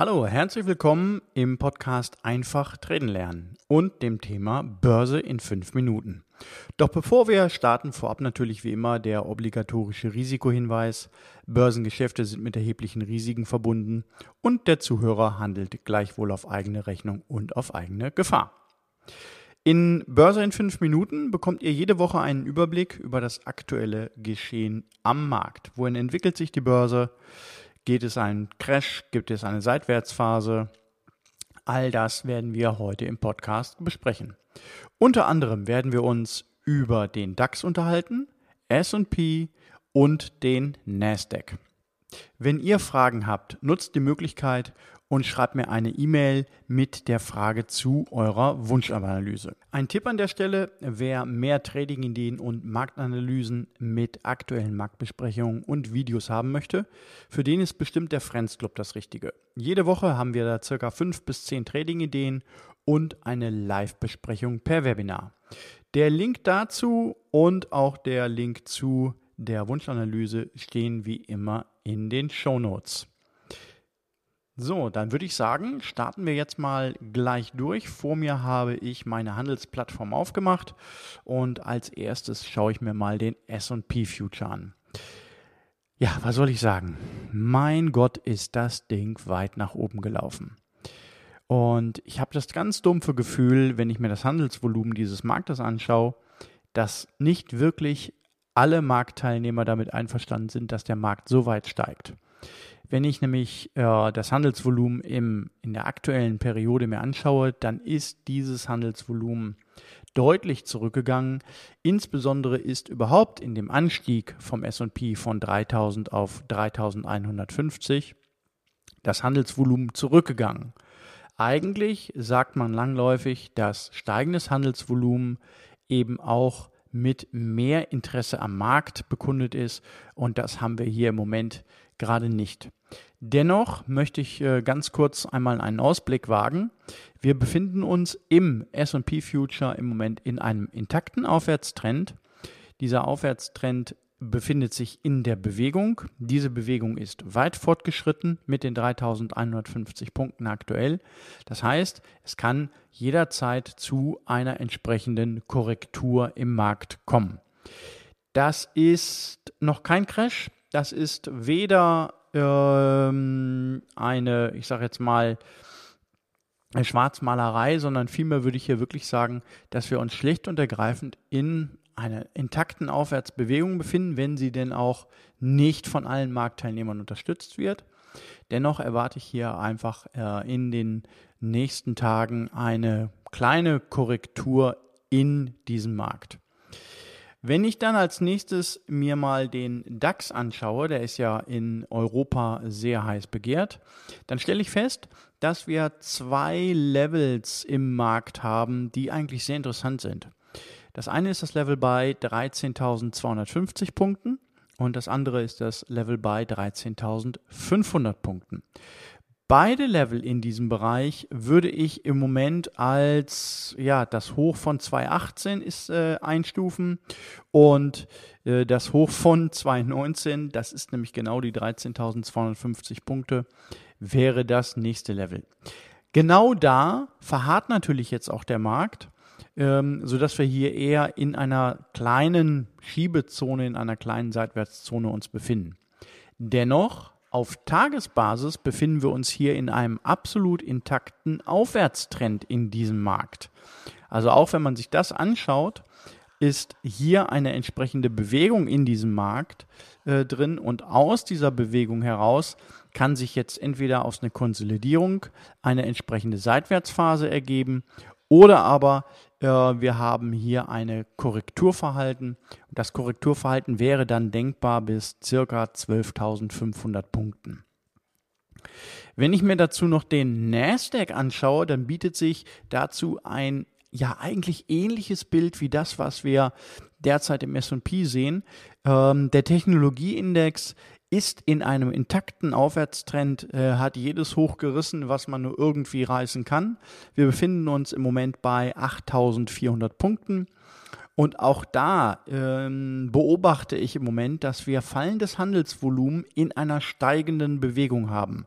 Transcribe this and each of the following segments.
Hallo, herzlich willkommen im Podcast Einfach Traden lernen und dem Thema Börse in fünf Minuten. Doch bevor wir starten, vorab natürlich wie immer der obligatorische Risikohinweis. Börsengeschäfte sind mit erheblichen Risiken verbunden und der Zuhörer handelt gleichwohl auf eigene Rechnung und auf eigene Gefahr. In Börse in fünf Minuten bekommt ihr jede Woche einen Überblick über das aktuelle Geschehen am Markt. Wohin entwickelt sich die Börse? Geht es einen Crash? Gibt es eine Seitwärtsphase? All das werden wir heute im Podcast besprechen. Unter anderem werden wir uns über den DAX unterhalten, S&P und den Nasdaq. Wenn ihr Fragen habt, nutzt die Möglichkeit und schreibt mir eine E-Mail mit der Frage zu eurer Wunschanalyse. Ein Tipp an der Stelle, wer mehr Trading-Ideen und Marktanalysen mit aktuellen Marktbesprechungen und Videos haben möchte, für den ist bestimmt der Friends Club das Richtige. Jede Woche haben wir da circa fünf bis zehn Trading-Ideen und eine Live-Besprechung per Webinar. Der Link dazu und auch der Link zu der Wunschanalyse stehen wie immer in den Show Notes. So, dann würde ich sagen, starten wir jetzt mal gleich durch. Vor mir habe ich meine Handelsplattform aufgemacht und als erstes schaue ich mir mal den SP Future an. Ja, was soll ich sagen? Mein Gott, ist das Ding weit nach oben gelaufen. Und ich habe das ganz dumpfe Gefühl, wenn ich mir das Handelsvolumen dieses Marktes anschaue, dass nicht wirklich alle Marktteilnehmer damit einverstanden sind, dass der Markt so weit steigt. Wenn ich nämlich äh, das Handelsvolumen im, in der aktuellen Periode mir anschaue, dann ist dieses Handelsvolumen deutlich zurückgegangen. Insbesondere ist überhaupt in dem Anstieg vom SP von 3000 auf 3150 das Handelsvolumen zurückgegangen. Eigentlich sagt man langläufig, dass steigendes Handelsvolumen eben auch mit mehr Interesse am Markt bekundet ist und das haben wir hier im Moment gerade nicht. Dennoch möchte ich äh, ganz kurz einmal einen Ausblick wagen. Wir befinden uns im SP Future im Moment in einem intakten Aufwärtstrend. Dieser Aufwärtstrend befindet sich in der Bewegung. Diese Bewegung ist weit fortgeschritten mit den 3150 Punkten aktuell. Das heißt, es kann jederzeit zu einer entsprechenden Korrektur im Markt kommen. Das ist noch kein Crash. Das ist weder ähm, eine, ich sage jetzt mal, eine Schwarzmalerei, sondern vielmehr würde ich hier wirklich sagen, dass wir uns schlicht und ergreifend in einer intakten Aufwärtsbewegung befinden, wenn sie denn auch nicht von allen Marktteilnehmern unterstützt wird. Dennoch erwarte ich hier einfach äh, in den nächsten Tagen eine kleine Korrektur in diesem Markt. Wenn ich dann als nächstes mir mal den DAX anschaue, der ist ja in Europa sehr heiß begehrt, dann stelle ich fest, dass wir zwei Levels im Markt haben, die eigentlich sehr interessant sind. Das eine ist das Level bei 13.250 Punkten und das andere ist das Level bei 13.500 Punkten. Beide Level in diesem Bereich würde ich im Moment als ja das Hoch von 218 ist äh, einstufen und äh, das Hoch von 219, das ist nämlich genau die 13.250 Punkte, wäre das nächste Level. Genau da verharrt natürlich jetzt auch der Markt, ähm, sodass wir hier eher in einer kleinen Schiebezone, in einer kleinen Seitwärtszone uns befinden. Dennoch auf Tagesbasis befinden wir uns hier in einem absolut intakten Aufwärtstrend in diesem Markt. Also auch wenn man sich das anschaut, ist hier eine entsprechende Bewegung in diesem Markt äh, drin und aus dieser Bewegung heraus kann sich jetzt entweder aus einer Konsolidierung eine entsprechende Seitwärtsphase ergeben oder aber wir haben hier eine Korrekturverhalten. Das Korrekturverhalten wäre dann denkbar bis circa 12.500 Punkten. Wenn ich mir dazu noch den Nasdaq anschaue, dann bietet sich dazu ein ja eigentlich ähnliches Bild wie das, was wir derzeit im S&P sehen. Ähm, der Technologieindex ist in einem intakten Aufwärtstrend, äh, hat jedes Hoch gerissen, was man nur irgendwie reißen kann. Wir befinden uns im Moment bei 8400 Punkten. Und auch da ähm, beobachte ich im Moment, dass wir fallendes Handelsvolumen in einer steigenden Bewegung haben.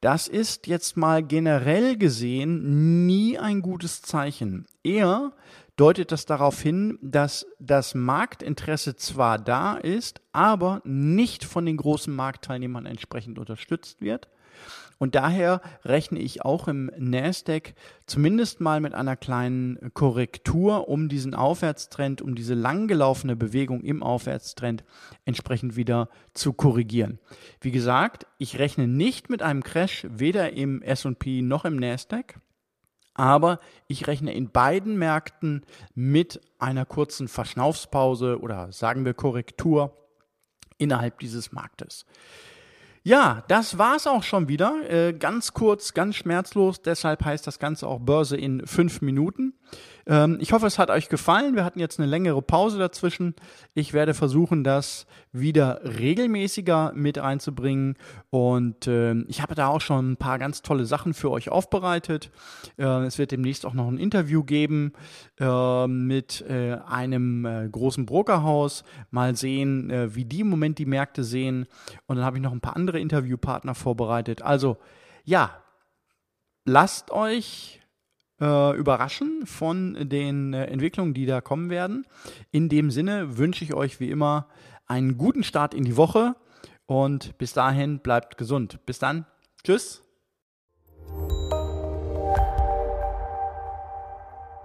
Das ist jetzt mal generell gesehen nie ein gutes Zeichen. Eher deutet das darauf hin, dass das Marktinteresse zwar da ist, aber nicht von den großen Marktteilnehmern entsprechend unterstützt wird. Und daher rechne ich auch im Nasdaq zumindest mal mit einer kleinen Korrektur, um diesen Aufwärtstrend, um diese langgelaufene Bewegung im Aufwärtstrend entsprechend wieder zu korrigieren. Wie gesagt, ich rechne nicht mit einem Crash, weder im S&P noch im Nasdaq. Aber ich rechne in beiden Märkten mit einer kurzen Verschnaufspause oder sagen wir Korrektur innerhalb dieses Marktes. Ja, das war's auch schon wieder. Äh, ganz kurz, ganz schmerzlos. Deshalb heißt das Ganze auch Börse in fünf Minuten. Ähm, ich hoffe, es hat euch gefallen. Wir hatten jetzt eine längere Pause dazwischen. Ich werde versuchen, das wieder regelmäßiger mit einzubringen. Und äh, ich habe da auch schon ein paar ganz tolle Sachen für euch aufbereitet. Äh, es wird demnächst auch noch ein Interview geben äh, mit einem äh, großen Brokerhaus. Mal sehen, äh, wie die im Moment die Märkte sehen. Und dann habe ich noch ein paar andere Interviewpartner vorbereitet. Also, ja, lasst euch äh, überraschen von den äh, Entwicklungen, die da kommen werden. In dem Sinne wünsche ich euch wie immer einen guten Start in die Woche und bis dahin bleibt gesund. Bis dann. Tschüss.